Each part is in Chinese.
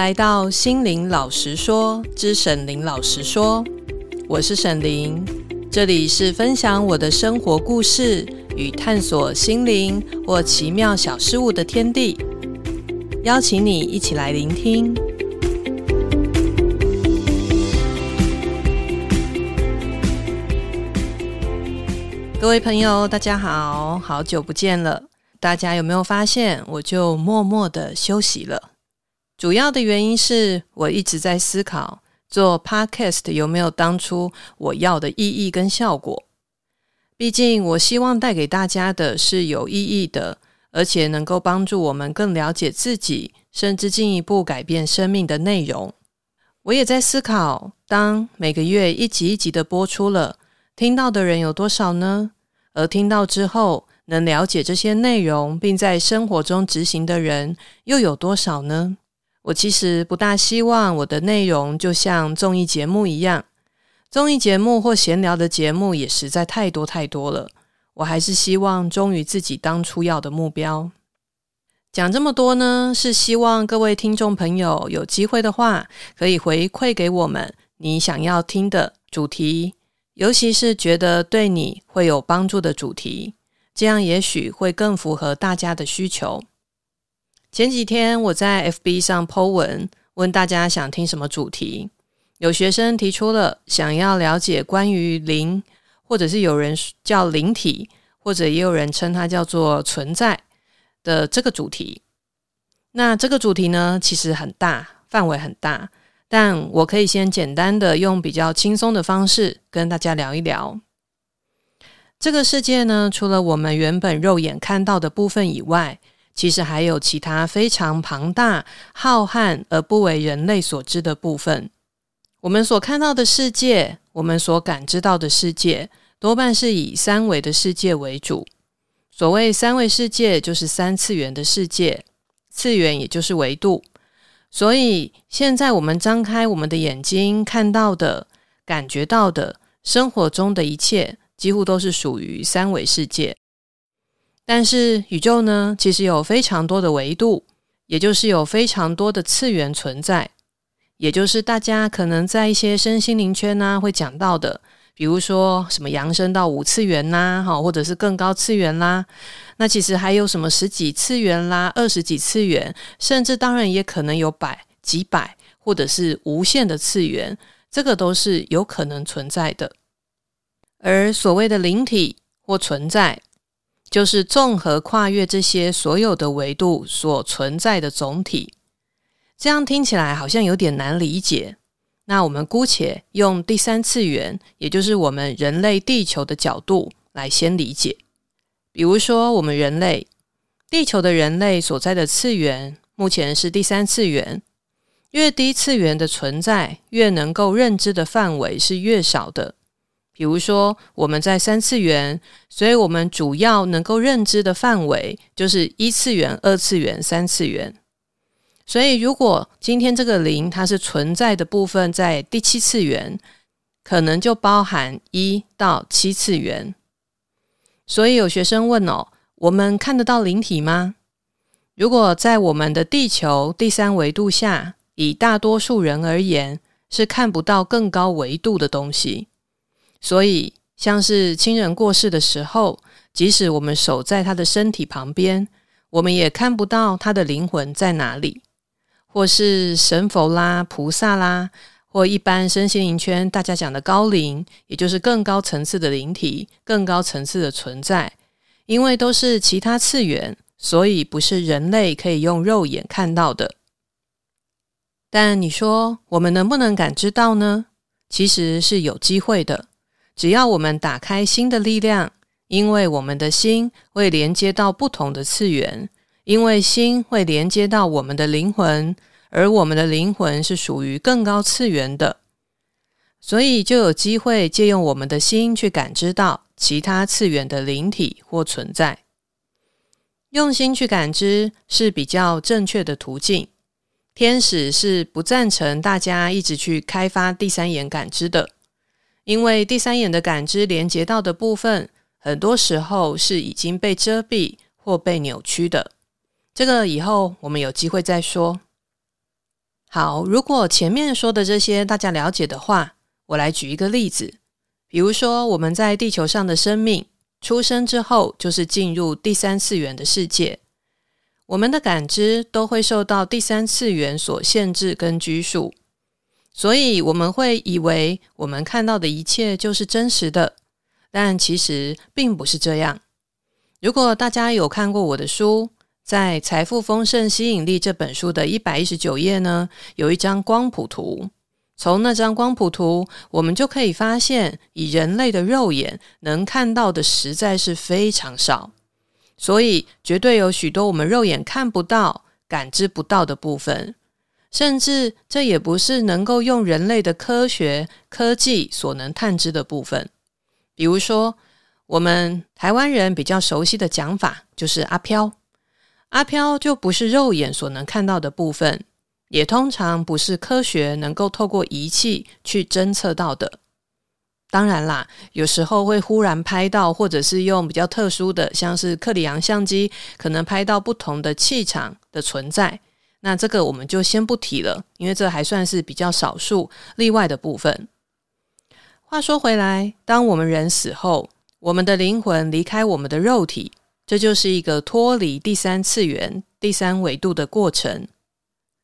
来到心灵老实说之沈伶老实说，我是沈伶，这里是分享我的生活故事与探索心灵或奇妙小事物的天地，邀请你一起来聆听。各位朋友，大家好，好久不见了，大家有没有发现，我就默默的休息了？主要的原因是我一直在思考做 Podcast 有没有当初我要的意义跟效果。毕竟我希望带给大家的是有意义的，而且能够帮助我们更了解自己，甚至进一步改变生命的内容。我也在思考，当每个月一集一集的播出了，听到的人有多少呢？而听到之后能了解这些内容，并在生活中执行的人又有多少呢？我其实不大希望我的内容就像综艺节目一样，综艺节目或闲聊的节目也实在太多太多了。我还是希望忠于自己当初要的目标。讲这么多呢，是希望各位听众朋友有机会的话，可以回馈给我们你想要听的主题，尤其是觉得对你会有帮助的主题，这样也许会更符合大家的需求。前几天我在 FB 上 po 文，问大家想听什么主题。有学生提出了想要了解关于灵，或者是有人叫灵体，或者也有人称它叫做存在的这个主题。那这个主题呢，其实很大，范围很大，但我可以先简单的用比较轻松的方式跟大家聊一聊。这个世界呢，除了我们原本肉眼看到的部分以外，其实还有其他非常庞大、浩瀚而不为人类所知的部分。我们所看到的世界，我们所感知到的世界，多半是以三维的世界为主。所谓三维世界，就是三次元的世界，次元也就是维度。所以现在我们张开我们的眼睛，看到的、感觉到的，生活中的一切，几乎都是属于三维世界。但是宇宙呢，其实有非常多的维度，也就是有非常多的次元存在，也就是大家可能在一些身心灵圈呢、啊、会讲到的，比如说什么扬升到五次元呐，哈，或者是更高次元啦。那其实还有什么十几次元啦、二十几次元，甚至当然也可能有百几百或者是无限的次元，这个都是有可能存在的。而所谓的灵体或存在。就是综合跨越这些所有的维度所存在的总体，这样听起来好像有点难理解。那我们姑且用第三次元，也就是我们人类地球的角度来先理解。比如说，我们人类地球的人类所在的次元，目前是第三次元。越低次元的存在，越能够认知的范围是越少的。比如说，我们在三次元，所以我们主要能够认知的范围就是一次元、二次元、三次元。所以，如果今天这个灵它是存在的部分在第七次元，可能就包含一到七次元。所以有学生问哦，我们看得到灵体吗？如果在我们的地球第三维度下，以大多数人而言，是看不到更高维度的东西。所以，像是亲人过世的时候，即使我们守在他的身体旁边，我们也看不到他的灵魂在哪里；或是神佛啦、菩萨啦，或一般身心灵圈大家讲的高灵，也就是更高层次的灵体、更高层次的存在，因为都是其他次元，所以不是人类可以用肉眼看到的。但你说，我们能不能感知到呢？其实是有机会的。只要我们打开心的力量，因为我们的心会连接到不同的次元，因为心会连接到我们的灵魂，而我们的灵魂是属于更高次元的，所以就有机会借用我们的心去感知到其他次元的灵体或存在。用心去感知是比较正确的途径。天使是不赞成大家一直去开发第三眼感知的。因为第三眼的感知连接到的部分，很多时候是已经被遮蔽或被扭曲的。这个以后我们有机会再说。好，如果前面说的这些大家了解的话，我来举一个例子。比如说，我们在地球上的生命出生之后，就是进入第三次元的世界。我们的感知都会受到第三次元所限制跟拘束，所以我们会以为我们看到的一切就是真实的，但其实并不是这样。如果大家有看过我的书，在《财富丰盛吸引力》这本书的一百一十九页呢，有一张光谱图。从那张光谱图，我们就可以发现，以人类的肉眼能看到的实在是非常少，所以绝对有许多我们肉眼看不到、感知不到的部分，甚至这也不是能够用人类的科学科技所能探知的部分。比如说，我们台湾人比较熟悉的讲法就是阿飘，阿飘就不是肉眼所能看到的部分。也通常不是科学能够透过仪器去侦测到的。当然啦，有时候会忽然拍到，或者是用比较特殊的，像是克里昂相机，可能拍到不同的气场的存在。那这个我们就先不提了，因为这还算是比较少数例外的部分。话说回来，当我们人死后，我们的灵魂离开我们的肉体，这就是一个脱离第三次元、第三维度的过程。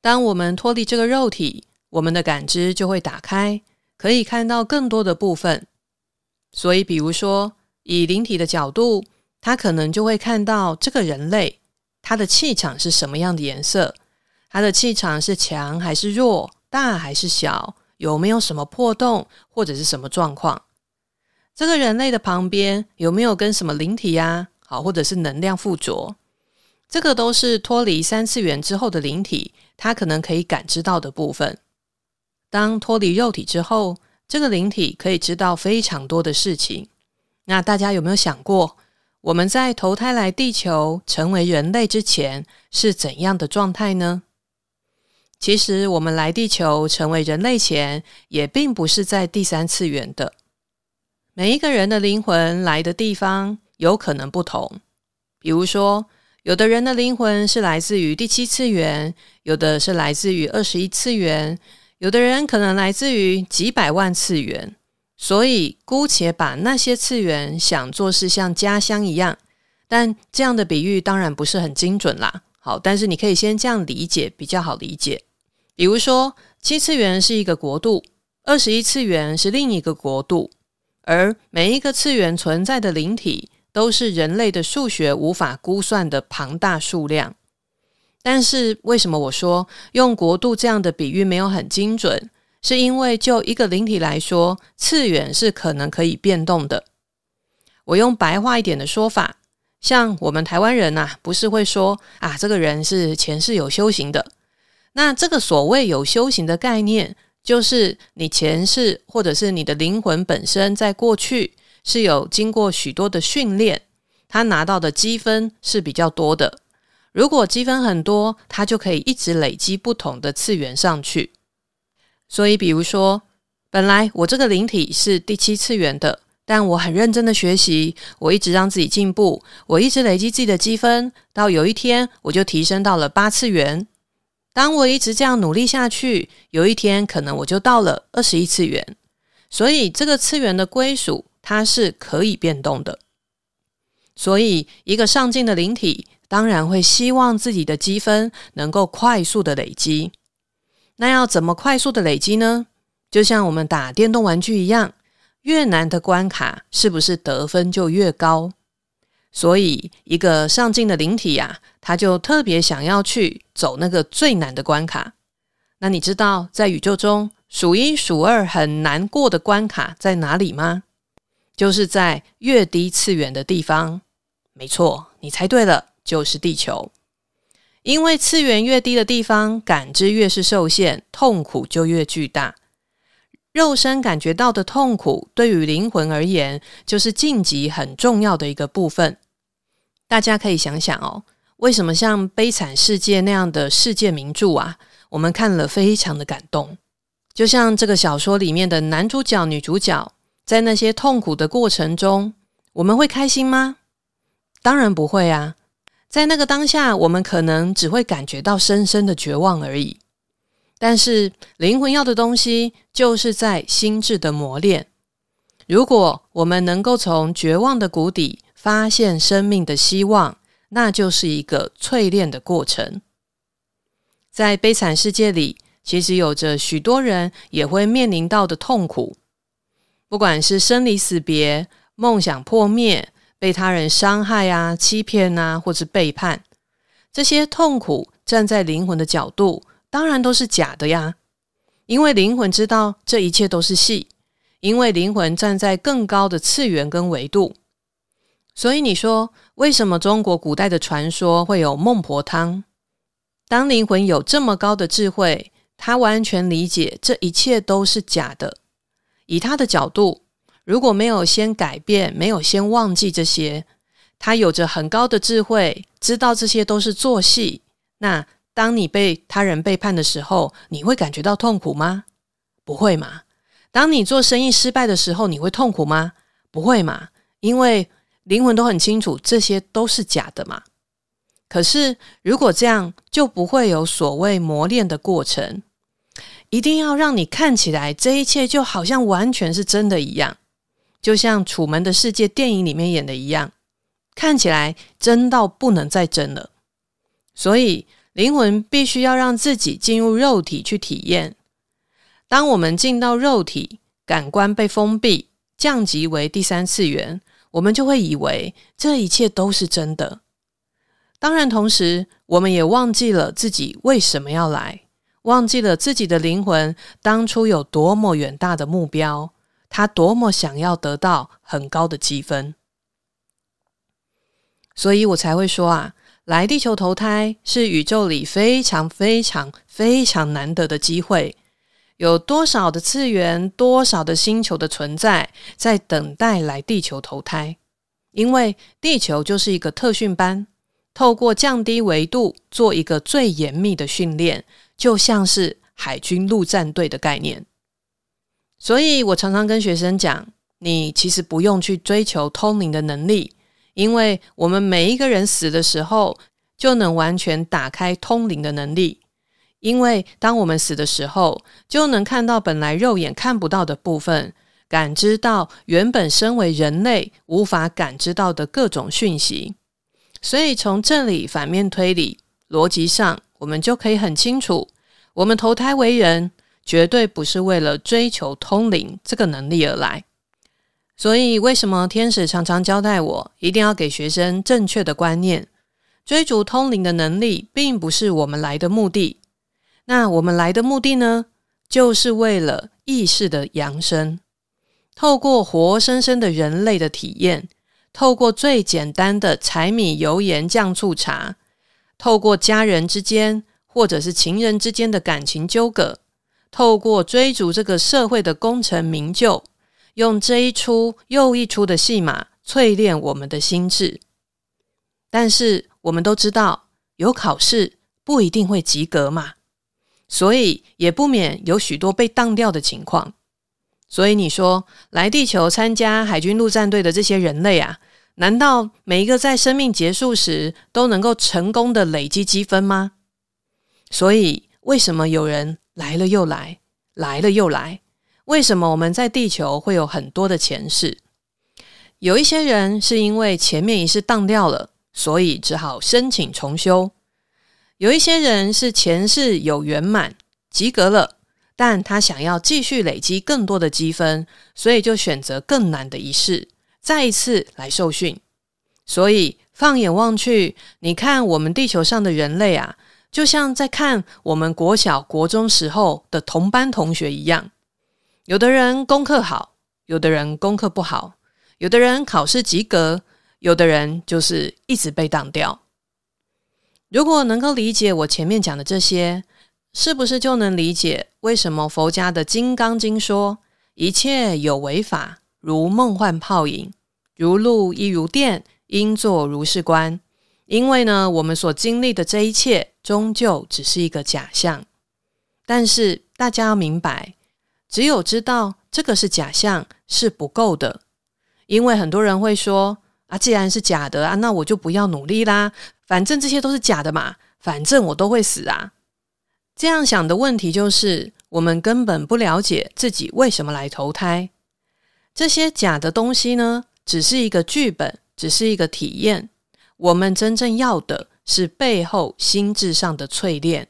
当我们脱离这个肉体，我们的感知就会打开，可以看到更多的部分。所以，比如说以灵体的角度，他可能就会看到这个人类，他的气场是什么样的颜色，他的气场是强还是弱，大还是小，有没有什么破洞或者是什么状况。这个人类的旁边有没有跟什么灵体呀？好，或者是能量附着。这个都是脱离三次元之后的灵体，它可能可以感知到的部分。当脱离肉体之后，这个灵体可以知道非常多的事情。那大家有没有想过，我们在投胎来地球成为人类之前是怎样的状态呢？其实我们来地球成为人类前，也并不是在第三次元的。每一个人的灵魂来的地方有可能不同，比如说，有的人的灵魂是来自于第七次元，有的是来自于二十一次元，有的人可能来自于几百万次元。所以，姑且把那些次元想作是像家乡一样，但这样的比喻当然不是很精准啦。好，但是你可以先这样理解，比较好理解。比如说，七次元是一个国度，二十一次元是另一个国度，而每一个次元存在的灵体。都是人类的数学无法估算的庞大数量，但是为什么我说用国度这样的比喻没有很精准？是因为就一个灵体来说，次元是可能可以变动的。我用白话一点的说法，像我们台湾人呐，不是会说啊，这个人是前世有修行的。那这个所谓有修行的概念，就是你前世或者是你的灵魂本身在过去。是有经过许多的训练，他拿到的积分是比较多的。如果积分很多，他就可以一直累积不同的次元上去。所以，比如说，本来我这个灵体是第七次元的，但我很认真的学习，我一直让自己进步，我一直累积自己的积分，到有一天我就提升到了八次元。当我一直这样努力下去，有一天可能我就到了二十一次元。所以，这个次元的归属。它是可以变动的，所以一个上进的灵体当然会希望自己的积分能够快速的累积。那要怎么快速的累积呢？就像我们打电动玩具一样，越难的关卡是不是得分就越高？所以一个上进的灵体呀，他就特别想要去走那个最难的关卡。那你知道在宇宙中数一数二很难过的关卡在哪里吗？就是在越低次元的地方，没错，你猜对了，就是地球。因为次元越低的地方，感知越是受限，痛苦就越巨大。肉身感觉到的痛苦，对于灵魂而言，就是晋级很重要的一个部分。大家可以想想哦，为什么像《悲惨世界》那样的世界名著啊，我们看了非常的感动？就像这个小说里面的男主角、女主角。在那些痛苦的过程中，我们会开心吗？当然不会啊！在那个当下，我们可能只会感觉到深深的绝望而已。但是灵魂要的东西，就是在心智的磨练。如果我们能够从绝望的谷底发现生命的希望，那就是一个淬炼的过程。在悲惨世界里，其实有着许多人也会面临到的痛苦，不管是生离死别、梦想破灭、被他人伤害啊、欺骗啊，或是背叛，这些痛苦站在灵魂的角度，当然都是假的呀。因为灵魂知道这一切都是戏，因为灵魂站在更高的次元跟维度。所以你说，为什么中国古代的传说会有孟婆汤？当灵魂有这么高的智慧，他完全理解这一切都是假的。以他的角度，如果没有先改变，没有先忘记这些，他有着很高的智慧，知道这些都是做戏。那当你被他人背叛的时候，你会感觉到痛苦吗？不会嘛。当你做生意失败的时候，你会痛苦吗？不会嘛，因为灵魂都很清楚，这些都是假的嘛。可是，如果这样，就不会有所谓磨练的过程。一定要让你看起来，这一切就好像完全是真的一样，就像《楚门的世界》电影里面演的一样，看起来真到不能再真了。所以，灵魂必须要让自己进入肉体去体验。当我们进到肉体，感官被封闭，降级为第三次元，我们就会以为这一切都是真的。当然，同时我们也忘记了自己为什么要来。忘记了自己的灵魂当初有多么远大的目标，他多么想要得到很高的积分，所以我才会说啊，来地球投胎是宇宙里非常非常非常难得的机会。有多少的次元，多少的星球的存在，在等待来地球投胎？因为地球就是一个特训班，透过降低维度，做一个最严密的训练。就像是海军陆战队的概念，所以我常常跟学生讲，你其实不用去追求通灵的能力，因为我们每一个人死的时候，就能完全打开通灵的能力。因为当我们死的时候，就能看到本来肉眼看不到的部分，感知到原本身为人类无法感知到的各种讯息。所以从这里反面推理，逻辑上。我们就可以很清楚，我们投胎为人，绝对不是为了追求通灵这个能力而来。所以，为什么天使常常交代我，一定要给学生正确的观念？追逐通灵的能力，并不是我们来的目的。那我们来的目的呢？就是为了意识的扬升，透过活生生的人类的体验，透过最简单的柴米油盐酱醋茶。透过家人之间，或者是情人之间的感情纠葛，透过追逐这个社会的功成名就，用这一出又一出的戏码淬炼我们的心智。但是我们都知道，有考试不一定会及格嘛，所以也不免有许多被当掉的情况。所以你说来地球参加海军陆战队的这些人类啊。难道每一个在生命结束时都能够成功的累积积分吗？所以，为什么有人来了又来，来了又来？为什么我们在地球会有很多的前世？有一些人是因为前面一世当掉了，所以只好申请重修；有一些人是前世有圆满，及格了，但他想要继续累积更多的积分，所以就选择更难的一世。再一次来受训，所以放眼望去，你看我们地球上的人类啊，就像在看我们国小、国中时候的同班同学一样。有的人功课好，有的人功课不好，有的人考试及格，有的人就是一直被挡掉。如果能够理解我前面讲的这些，是不是就能理解为什么佛家的《金刚经》说一切有为法，如梦幻泡影，如露亦如电，应作如是观。因为呢，我们所经历的这一切，终究只是一个假象。但是大家要明白，只有知道这个是假象是不够的。因为很多人会说：“啊，既然是假的啊，那我就不要努力啦，反正这些都是假的嘛，反正我都会死啊。”这样想的问题就是，我们根本不了解自己为什么来投胎。这些假的东西呢，只是一个剧本，只是一个体验。我们真正要的是背后心智上的淬炼。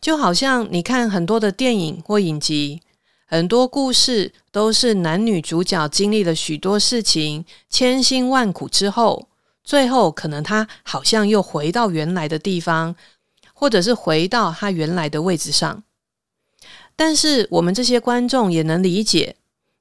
就好像你看很多的电影或影集，很多故事都是男女主角经历了许多事情，千辛万苦之后，最后可能他好像又回到原来的地方。或者是回到他原来的位置上，但是我们这些观众也能理解，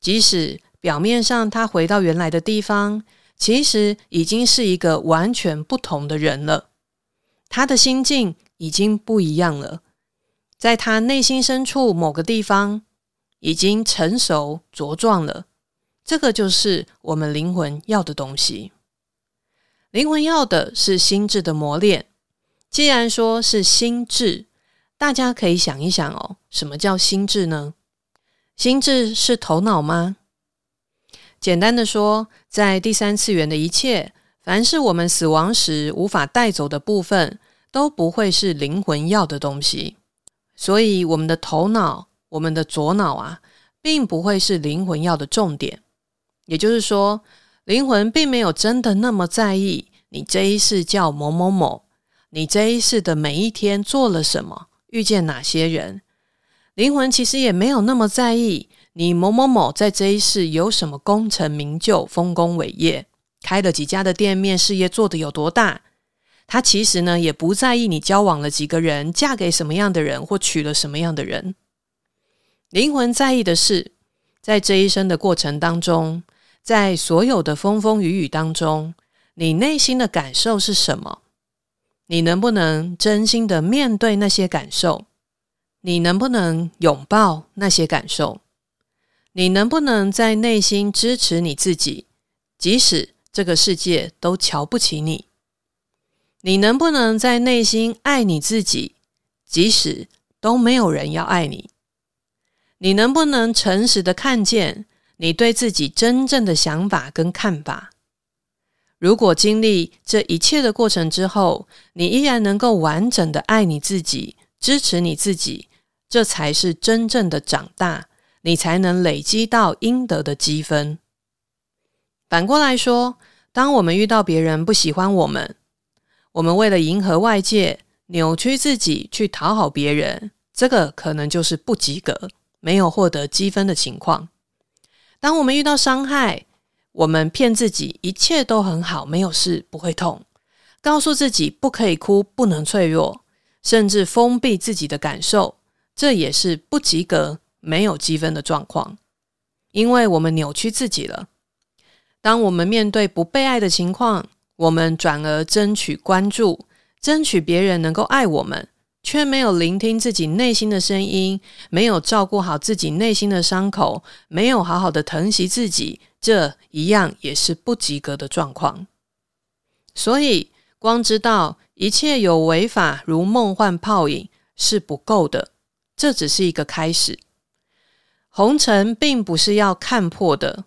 即使表面上他回到原来的地方，其实已经是一个完全不同的人了。他的心境已经不一样了，在他内心深处某个地方已经成熟茁壮了。这个就是我们灵魂要的东西。灵魂要的是心智的磨练。既然说是心智，大家可以想一想哦，什么叫心智呢？心智是头脑吗？简单的说，在第三次元的一切，凡是我们死亡时无法带走的部分，都不会是灵魂要的东西。所以，我们的头脑，我们的左脑啊，并不会是灵魂要的重点。也就是说，灵魂并没有真的那么在意你这一世叫某某某。你这一世的每一天做了什么？遇见哪些人？灵魂其实也没有那么在意你某某某在这一世有什么功成名就、丰功伟业，开了几家的店面，事业做得有多大。他其实呢，也不在意你交往了几个人，嫁给什么样的人，或娶了什么样的人。灵魂在意的是，在这一生的过程当中，在所有的风风雨雨当中，你内心的感受是什么？你能不能真心的面对那些感受？你能不能拥抱那些感受？你能不能在内心支持你自己，即使这个世界都瞧不起你？你能不能在内心爱你自己，即使都没有人要爱你？你能不能诚实的看见你对自己真正的想法跟看法？如果经历这一切的过程之后，你依然能够完整的爱你自己，支持你自己，这才是真正的长大，你才能累积到应得的积分。反过来说，当我们遇到别人不喜欢我们，我们为了迎合外界，扭曲自己去讨好别人，这个可能就是不及格，没有获得积分的情况。当我们遇到伤害，我们骗自己一切都很好，没有事，不会痛，告诉自己不可以哭，不能脆弱，甚至封闭自己的感受，这也是不及格、没有积分的状况，因为我们扭曲自己了。当我们面对不被爱的情况，我们转而争取关注，争取别人能够爱我们，却没有聆听自己内心的声音，没有照顾好自己内心的伤口，没有好好的疼惜自己。这一样也是不及格的状况，所以光知道一切有为法如梦幻泡影是不够的，这只是一个开始。红尘并不是要看破的，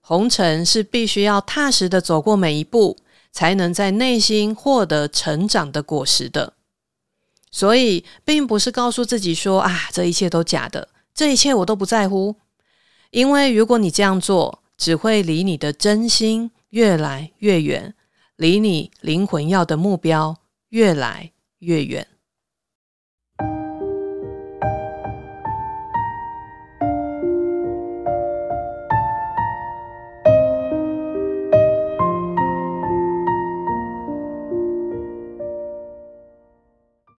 红尘是必须要踏实的走过每一步，才能在内心获得成长的果实的。所以，并不是告诉自己说啊，这一切都假的，这一切我都不在乎，因为如果你这样做，只会离你的真心越来越远，离你灵魂要的目标越来越远。